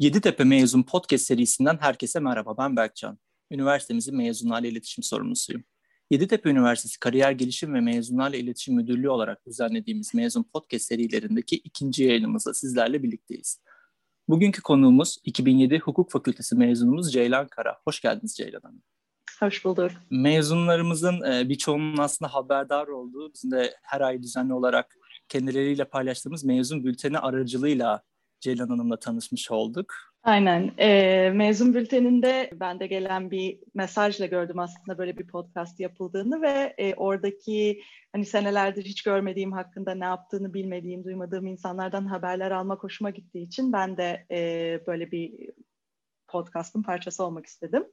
Yeditepe Mezun Podcast serisinden herkese merhaba. Ben Berkcan. Üniversitemizin mezunlarla iletişim sorumlusuyum. Yeditepe Üniversitesi Kariyer Gelişim ve Mezunlarla İletişim Müdürlüğü olarak düzenlediğimiz Mezun Podcast serilerindeki ikinci yayınımızda sizlerle birlikteyiz. Bugünkü konuğumuz 2007 Hukuk Fakültesi mezunumuz Ceylan Kara. Hoş geldiniz Ceylan Hanım. Hoş bulduk. Mezunlarımızın e, birçoğunun aslında haberdar olduğu, bizim de her ay düzenli olarak kendileriyle paylaştığımız mezun bülteni aracılığıyla Ceylan Hanım'la tanışmış olduk. Aynen. E, mezun bülteninde ben de gelen bir mesajla gördüm aslında böyle bir podcast yapıldığını ve e, oradaki hani senelerdir hiç görmediğim hakkında ne yaptığını bilmediğim, duymadığım insanlardan haberler almak hoşuma gittiği için ben de e, böyle bir podcastın parçası olmak istedim.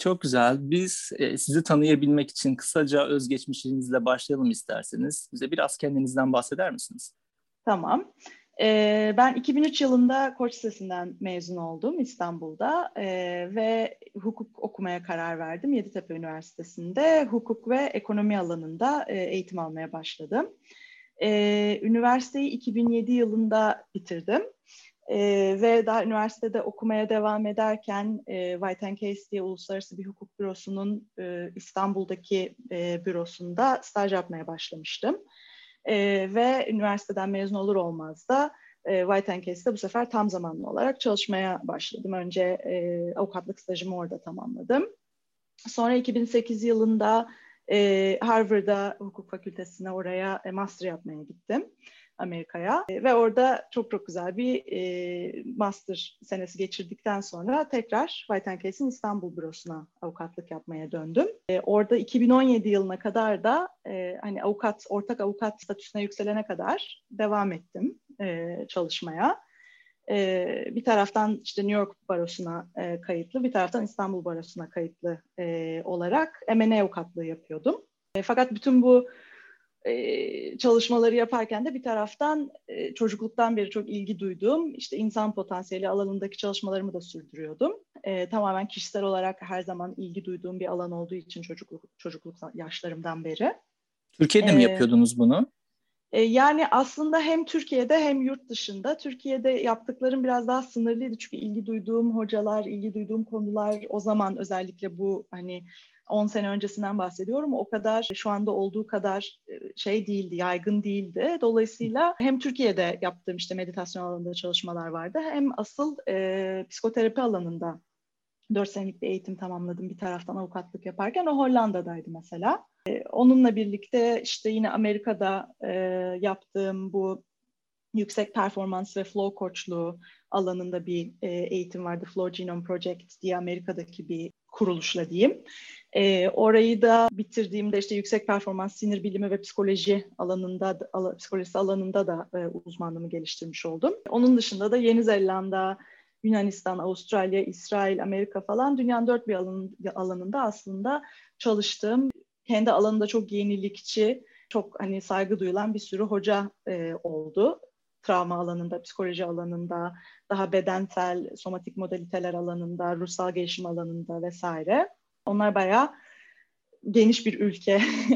Çok güzel. Biz e, sizi tanıyabilmek için kısaca özgeçmişinizle başlayalım isterseniz. Bize biraz kendinizden bahseder misiniz? Tamam. E, ben 2003 yılında Koç Lisesi'nden mezun oldum İstanbul'da e, ve hukuk okumaya karar verdim Yeditepe Üniversitesi'nde. Hukuk ve ekonomi alanında e, eğitim almaya başladım. E, üniversiteyi 2007 yılında bitirdim. E, ve daha üniversitede okumaya devam ederken e, White Case diye uluslararası bir hukuk bürosunun e, İstanbul'daki e, bürosunda staj yapmaya başlamıştım. E, ve üniversiteden mezun olur olmaz da e, White Case'de bu sefer tam zamanlı olarak çalışmaya başladım. Önce e, avukatlık stajımı orada tamamladım. Sonra 2008 yılında e, Harvard'a hukuk fakültesine oraya e, master yapmaya gittim. Amerika'ya e, ve orada çok çok güzel bir e, master senesi geçirdikten sonra tekrar White Case'in İstanbul bürosuna avukatlık yapmaya döndüm. E, orada 2017 yılına kadar da e, hani avukat ortak avukat statüsüne yükselene kadar devam ettim e, çalışmaya. E, bir taraftan işte New York Barosu'na e, kayıtlı, bir taraftan İstanbul Barosu'na kayıtlı e, olarak M&A avukatlığı yapıyordum. E, fakat bütün bu e, çalışmaları yaparken de bir taraftan e, çocukluktan beri çok ilgi duyduğum işte insan potansiyeli alanındaki çalışmalarımı da sürdürüyordum. E, tamamen kişisel olarak her zaman ilgi duyduğum bir alan olduğu için çocukluk çocukluk yaşlarımdan beri. Türkiye'de mi yapıyordunuz bunu? Yani aslında hem Türkiye'de hem yurt dışında. Türkiye'de yaptıklarım biraz daha sınırlıydı çünkü ilgi duyduğum hocalar, ilgi duyduğum konular o zaman özellikle bu hani 10 sene öncesinden bahsediyorum. O kadar şu anda olduğu kadar e, şey değildi, yaygın değildi. Dolayısıyla hem Türkiye'de yaptığım işte meditasyon alanında çalışmalar vardı hem asıl e, psikoterapi alanında 4 senelik bir eğitim tamamladım bir taraftan avukatlık yaparken. O Hollanda'daydı mesela. E, onunla birlikte işte yine Amerika'da e, yaptığım bu yüksek performans ve flow koçluğu alanında bir e, eğitim vardı. Flow Genome Project diye Amerika'daki bir kuruluşla diyeyim. E, orayı da bitirdiğimde işte yüksek performans sinir bilimi ve psikoloji alanında al, psikolojisi alanında da e, uzmanlığımı geliştirmiş oldum. Onun dışında da Yeni Zelanda, Yunanistan, Avustralya, İsrail, Amerika falan dünyanın dört bir alan, alanında aslında çalıştığım, kendi alanında çok yenilikçi, çok hani saygı duyulan bir sürü hoca e, oldu. Travma alanında, psikoloji alanında, daha bedensel, somatik modaliteler alanında, ruhsal gelişim alanında vesaire. Onlar bayağı geniş bir ülke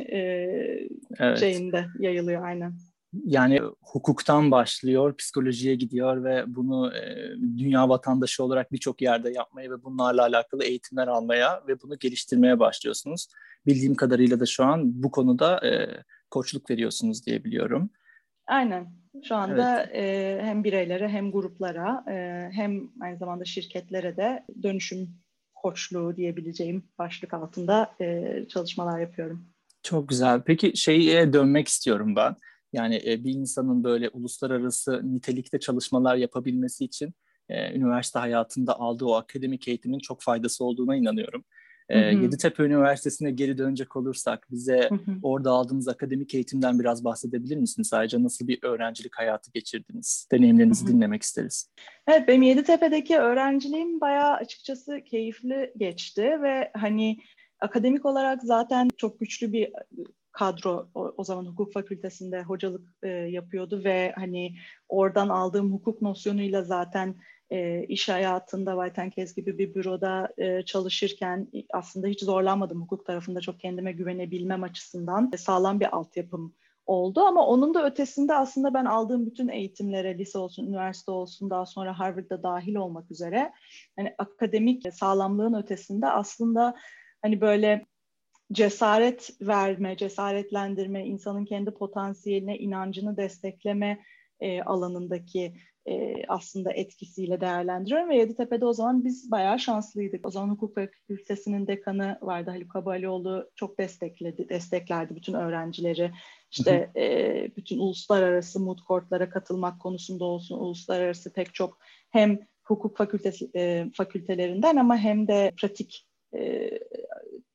evet. şeyinde yayılıyor aynen. Yani hukuktan başlıyor, psikolojiye gidiyor ve bunu e, dünya vatandaşı olarak birçok yerde yapmaya ve bunlarla alakalı eğitimler almaya ve bunu geliştirmeye başlıyorsunuz. Bildiğim kadarıyla da şu an bu konuda e, koçluk veriyorsunuz diye biliyorum. Aynen. Şu anda evet. e, hem bireylere hem gruplara e, hem aynı zamanda şirketlere de dönüşüm koçluğu diyebileceğim başlık altında e, çalışmalar yapıyorum. Çok güzel. Peki şeye dönmek istiyorum ben. Yani e, bir insanın böyle uluslararası nitelikte çalışmalar yapabilmesi için e, üniversite hayatında aldığı o akademik eğitimin çok faydası olduğuna inanıyorum. E, Yeditepe Üniversitesi'ne geri dönecek olursak bize hı hı. orada aldığınız akademik eğitimden biraz bahsedebilir misiniz? Sadece nasıl bir öğrencilik hayatı geçirdiniz? Deneyimlerinizi hı hı. dinlemek isteriz. Evet benim Yeditepe'deki öğrenciliğim bayağı açıkçası keyifli geçti ve hani akademik olarak zaten çok güçlü bir kadro o, o zaman hukuk fakültesinde hocalık e, yapıyordu ve hani oradan aldığım hukuk nosyonuyla zaten e, iş hayatında White gibi bir büroda e, çalışırken aslında hiç zorlanmadım hukuk tarafında çok kendime güvenebilmem açısından. E, sağlam bir altyapım oldu ama onun da ötesinde aslında ben aldığım bütün eğitimlere lise olsun, üniversite olsun daha sonra Harvard'da dahil olmak üzere hani akademik sağlamlığın ötesinde aslında hani böyle cesaret verme, cesaretlendirme, insanın kendi potansiyeline inancını destekleme e, alanındaki e, aslında etkisiyle değerlendiriyorum ve Yeditepe'de o zaman biz bayağı şanslıydık. O zaman hukuk fakültesinin dekanı vardı Haluk Kabalioğlu çok destekledi, desteklerdi bütün öğrencileri. İşte e, bütün uluslararası moot court'lara katılmak konusunda olsun, uluslararası pek çok hem hukuk fakültesi e, fakültelerinden ama hem de pratik e,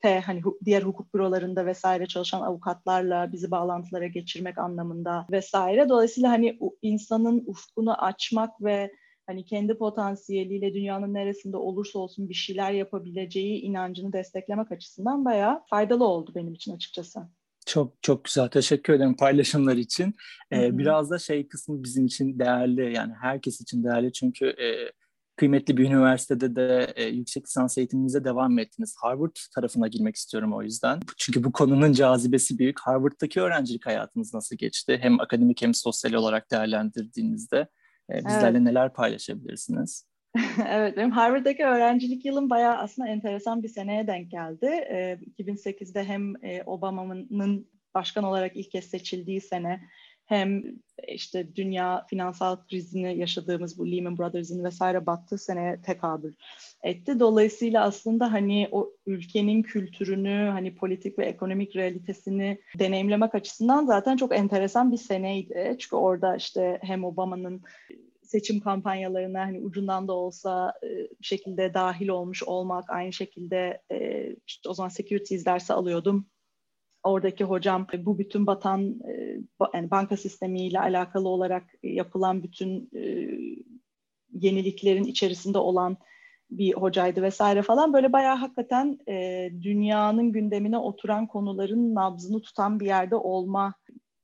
te, hani diğer hukuk bürolarında vesaire çalışan avukatlarla bizi bağlantılara geçirmek anlamında vesaire. Dolayısıyla hani insanın ufkunu açmak ve hani kendi potansiyeliyle dünyanın neresinde olursa olsun bir şeyler yapabileceği inancını desteklemek açısından bayağı faydalı oldu benim için açıkçası. Çok çok güzel. Teşekkür ederim paylaşımlar için. Ee, biraz da şey kısmı bizim için değerli yani herkes için değerli çünkü e, kıymetli bir üniversitede de e, yüksek lisans eğitiminize devam ettiniz. Harvard tarafına girmek istiyorum o yüzden. Çünkü bu konunun cazibesi büyük. Harvard'daki öğrencilik hayatınız nasıl geçti? Hem akademik hem sosyal olarak değerlendirdiğinizde e, bizlerle evet. neler paylaşabilirsiniz? evet, benim Harvard'daki öğrencilik yılım bayağı aslında enteresan bir seneye denk geldi. E, 2008'de hem e, Obama'nın başkan olarak ilk kez seçildiği sene hem işte dünya finansal krizini yaşadığımız bu Lehman Brothers'ın vesaire battığı seneye tekabül etti. Dolayısıyla aslında hani o ülkenin kültürünü, hani politik ve ekonomik realitesini deneyimlemek açısından zaten çok enteresan bir seneydi. Çünkü orada işte hem Obama'nın seçim kampanyalarına hani ucundan da olsa bir şekilde dahil olmuş olmak, aynı şekilde işte o zaman securities dersi alıyordum oradaki hocam bu bütün batan e, yani banka sistemiyle alakalı olarak yapılan bütün e, yeniliklerin içerisinde olan bir hocaydı vesaire falan böyle bayağı hakikaten e, dünyanın gündemine oturan konuların nabzını tutan bir yerde olma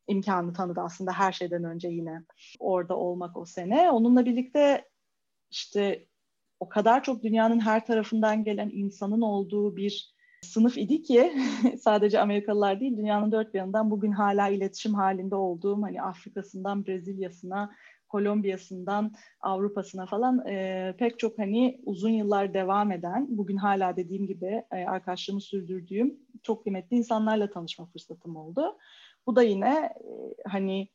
imkanı tanıdı aslında her şeyden önce yine orada olmak o sene. Onunla birlikte işte o kadar çok dünyanın her tarafından gelen insanın olduğu bir sınıf idi ki sadece Amerikalılar değil dünyanın dört bir yanından bugün hala iletişim halinde olduğum hani Afrika'sından Brezilya'sına Kolombiya'sından Avrupa'sına falan e, pek çok hani uzun yıllar devam eden, bugün hala dediğim gibi e, arkadaşlığımı sürdürdüğüm çok kıymetli insanlarla tanışma fırsatım oldu. Bu da yine e, hani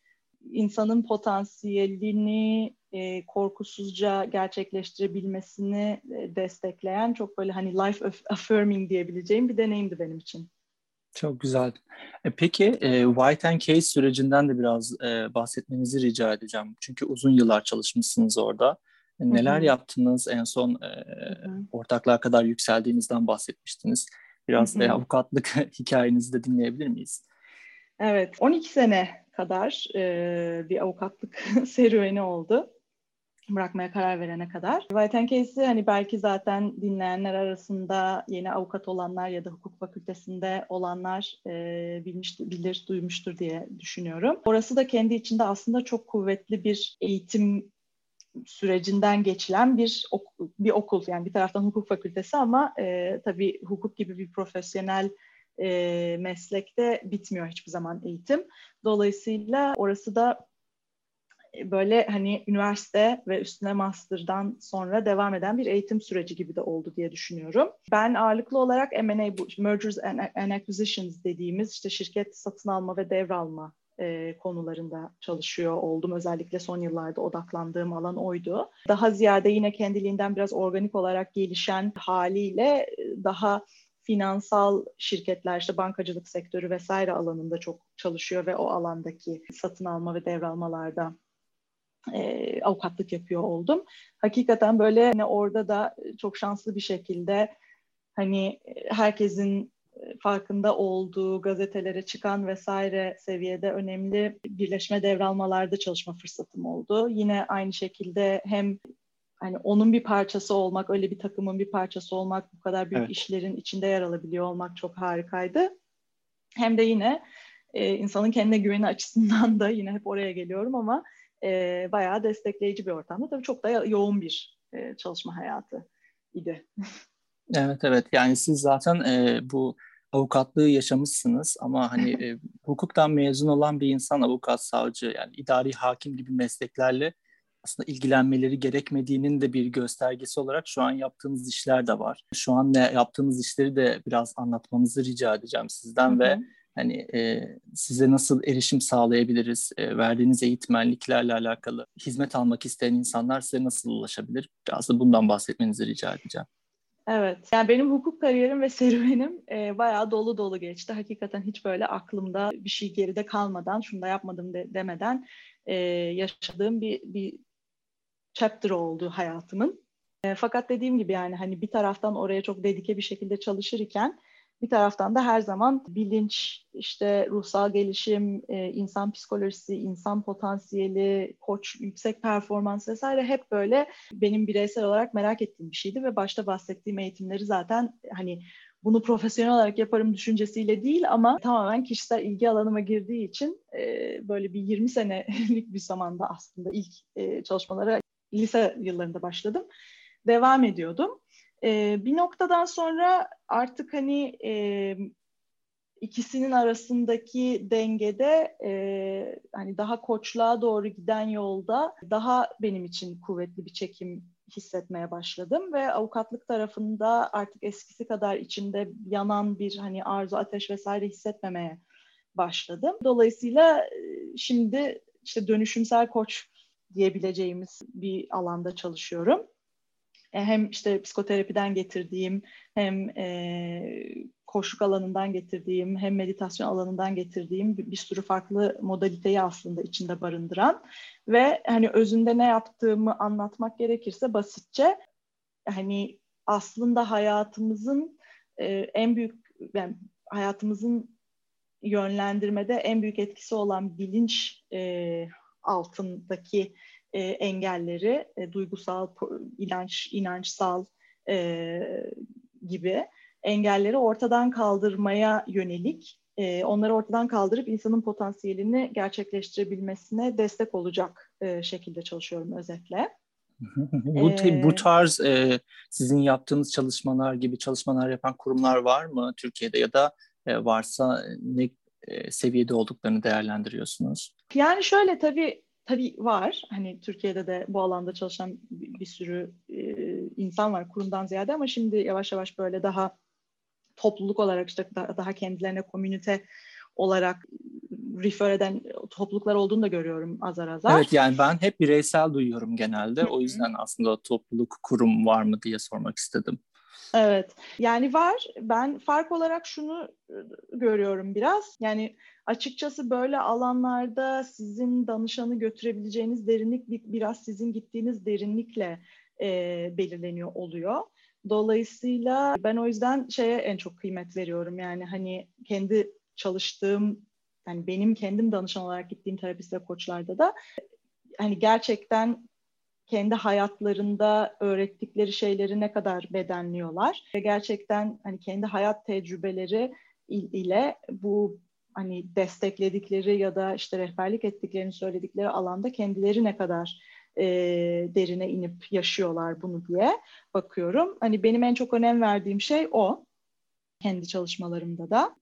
insanın potansiyelini e, korkusuzca gerçekleştirebilmesini e, destekleyen çok böyle hani life affirming diyebileceğim bir deneyimdi benim için. Çok güzel. E, peki e, White and Case sürecinden de biraz e, bahsetmenizi rica edeceğim. Çünkü uzun yıllar çalışmışsınız orada. E, neler Hı-hı. yaptınız? En son e, ortaklığa kadar yükseldiğinizden bahsetmiştiniz. Biraz e, avukatlık hikayenizi de dinleyebilir miyiz? Evet, 12 sene kadar e, bir avukatlık serüveni oldu bırakmaya karar verene kadar. White Case'i hani belki zaten dinleyenler arasında yeni avukat olanlar ya da hukuk fakültesinde olanlar e, bilmiş, bilir, duymuştur diye düşünüyorum. Orası da kendi içinde aslında çok kuvvetli bir eğitim sürecinden geçilen bir ok- bir okul yani bir taraftan hukuk fakültesi ama e, tabii hukuk gibi bir profesyonel e, meslekte bitmiyor hiçbir zaman eğitim. Dolayısıyla orası da böyle hani üniversite ve üstüne master'dan sonra devam eden bir eğitim süreci gibi de oldu diye düşünüyorum. Ben ağırlıklı olarak M&A, mergers and acquisitions dediğimiz işte şirket satın alma ve devralma e, konularında çalışıyor oldum. Özellikle son yıllarda odaklandığım alan oydu. Daha ziyade yine kendiliğinden biraz organik olarak gelişen haliyle daha finansal şirketler işte bankacılık sektörü vesaire alanında çok çalışıyor ve o alandaki satın alma ve devralmalarda e, avukatlık yapıyor oldum. Hakikaten böyle hani orada da çok şanslı bir şekilde hani herkesin farkında olduğu gazetelere çıkan vesaire seviyede önemli birleşme devralmalarda çalışma fırsatım oldu. Yine aynı şekilde hem hani onun bir parçası olmak, öyle bir takımın bir parçası olmak, bu kadar büyük evet. işlerin içinde yer alabiliyor olmak çok harikaydı. Hem de yine e, insanın kendine güveni açısından da yine hep oraya geliyorum ama e, bayağı destekleyici bir ortamda. Tabii çok da yoğun bir e, çalışma hayatı idi. evet evet yani siz zaten e, bu avukatlığı yaşamışsınız ama hani e, hukuktan mezun olan bir insan avukat, savcı yani idari hakim gibi mesleklerle aslında ilgilenmeleri gerekmediğinin de bir göstergesi olarak şu an yaptığınız işler de var. Şu an ne yaptığınız işleri de biraz anlatmanızı rica edeceğim sizden Hı-hı. ve hani e, size nasıl erişim sağlayabiliriz? E, verdiğiniz eğitmenliklerle alakalı hizmet almak isteyen insanlar size nasıl ulaşabilir? Biraz da bundan bahsetmenizi rica edeceğim. Evet. Yani benim hukuk kariyerim ve serüvenim e, bayağı dolu dolu geçti. Hakikaten hiç böyle aklımda bir şey geride kalmadan, şunu da yapmadım de, demeden e, yaşadığım bir, bir chapter oldu hayatımın. E, fakat dediğim gibi yani hani bir taraftan oraya çok dedike bir şekilde çalışırken bir taraftan da her zaman bilinç, işte ruhsal gelişim, e, insan psikolojisi, insan potansiyeli, koç, yüksek performans vesaire hep böyle benim bireysel olarak merak ettiğim bir şeydi ve başta bahsettiğim eğitimleri zaten hani bunu profesyonel olarak yaparım düşüncesiyle değil ama tamamen kişisel ilgi alanıma girdiği için e, böyle bir 20 senelik bir zamanda aslında ilk e, çalışmalara lise yıllarında başladım. Devam ediyordum. E, bir noktadan sonra artık hani e, ikisinin arasındaki dengede e, hani daha koçluğa doğru giden yolda daha benim için kuvvetli bir çekim hissetmeye başladım ve avukatlık tarafında artık eskisi kadar içinde yanan bir hani arzu ateş vesaire hissetmemeye başladım. Dolayısıyla şimdi işte dönüşümsel koç diyebileceğimiz bir alanda çalışıyorum. E, hem işte psikoterapiden getirdiğim hem e, koşuk alanından getirdiğim hem meditasyon alanından getirdiğim bir, bir sürü farklı modaliteyi aslında içinde barındıran ve hani özünde ne yaptığımı anlatmak gerekirse basitçe hani aslında hayatımızın e, en büyük yani hayatımızın yönlendirmede en büyük etkisi olan bilinç e, altındaki e, engelleri, e, duygusal, inanç, inançsal e, gibi engelleri ortadan kaldırmaya yönelik, e, onları ortadan kaldırıp insanın potansiyelini gerçekleştirebilmesine destek olacak e, şekilde çalışıyorum özetle. bu, ee, bu tarz e, sizin yaptığınız çalışmalar gibi çalışmalar yapan kurumlar var mı Türkiye'de ya da e, varsa ne e, seviyede olduklarını değerlendiriyorsunuz? Yani şöyle tabii tabii var. Hani Türkiye'de de bu alanda çalışan bir, sürü e, insan var kurumdan ziyade ama şimdi yavaş yavaş böyle daha topluluk olarak işte daha, daha kendilerine komünite olarak refer eden topluluklar olduğunu da görüyorum azar azar. Evet yani ben hep bireysel duyuyorum genelde. Hı-hı. O yüzden aslında topluluk kurum var mı diye sormak istedim. Evet. Yani var. Ben fark olarak şunu görüyorum biraz. Yani açıkçası böyle alanlarda sizin danışanı götürebileceğiniz derinlik biraz sizin gittiğiniz derinlikle e, belirleniyor oluyor. Dolayısıyla ben o yüzden şeye en çok kıymet veriyorum. Yani hani kendi çalıştığım yani benim kendim danışan olarak gittiğim terapist ve koçlarda da hani gerçekten kendi hayatlarında öğrettikleri şeyleri ne kadar bedenliyorlar ve gerçekten hani kendi hayat tecrübeleri ile bu hani destekledikleri ya da işte rehberlik ettiklerini söyledikleri alanda kendileri ne kadar e, derine inip yaşıyorlar bunu diye bakıyorum. Hani benim en çok önem verdiğim şey o kendi çalışmalarımda da.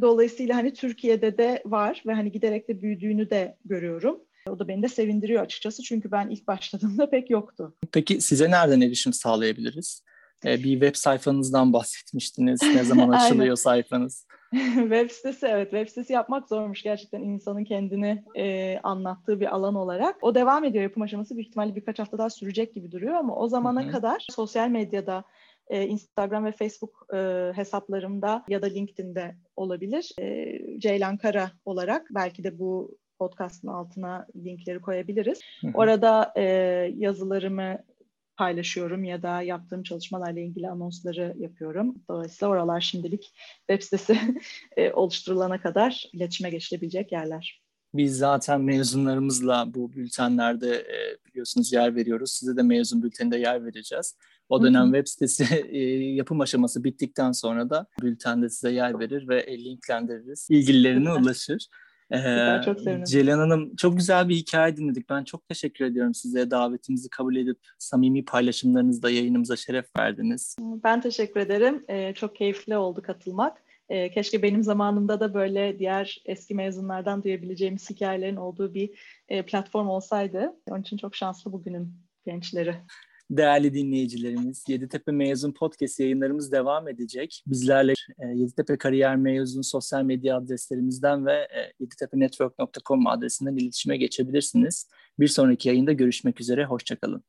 Dolayısıyla hani Türkiye'de de var ve hani giderek de büyüdüğünü de görüyorum. O da beni de sevindiriyor açıkçası çünkü ben ilk başladığımda pek yoktu. Peki size nereden erişim sağlayabiliriz? Ee, bir web sayfanızdan bahsetmiştiniz. Ne zaman açılıyor sayfanız? web sitesi evet web sitesi yapmak zormuş gerçekten insanın kendini e, anlattığı bir alan olarak. O devam ediyor yapım aşaması büyük ihtimalle birkaç hafta daha sürecek gibi duruyor ama o zamana Hı-hı. kadar sosyal medyada e, Instagram ve Facebook e, hesaplarımda ya da LinkedIn'de olabilir. E, Ceylan Kara olarak belki de bu podcast'ın altına linkleri koyabiliriz. Orada e, yazılarımı paylaşıyorum ya da yaptığım çalışmalarla ilgili anonsları yapıyorum. Dolayısıyla oralar şimdilik web sitesi e, oluşturulana kadar iletişime geçilebilecek yerler. Biz zaten mezunlarımızla bu bültenlerde e, biliyorsunuz yer veriyoruz. Size de mezun bülteninde yer vereceğiz. O dönem Hı-hı. web sitesi e, yapım aşaması bittikten sonra da bültende size yer verir ve linklendiririz. İlgililerine ulaşır. Ee, çok sevindim. Ceylan Hanım çok güzel bir hikaye dinledik. Ben çok teşekkür ediyorum size davetimizi kabul edip samimi paylaşımlarınızla yayınımıza şeref verdiniz. Ben teşekkür ederim. Ee, çok keyifli oldu katılmak. Keşke benim zamanımda da böyle diğer eski mezunlardan duyabileceğimiz hikayelerin olduğu bir e, platform olsaydı. Onun için çok şanslı bugünün gençleri. Değerli dinleyicilerimiz, Yeditepe Mezun Podcast yayınlarımız devam edecek. Bizlerle e, Yeditepe Kariyer Mezun sosyal medya adreslerimizden ve e, yeditepenetwork.com adresinden iletişime geçebilirsiniz. Bir sonraki yayında görüşmek üzere, hoşçakalın.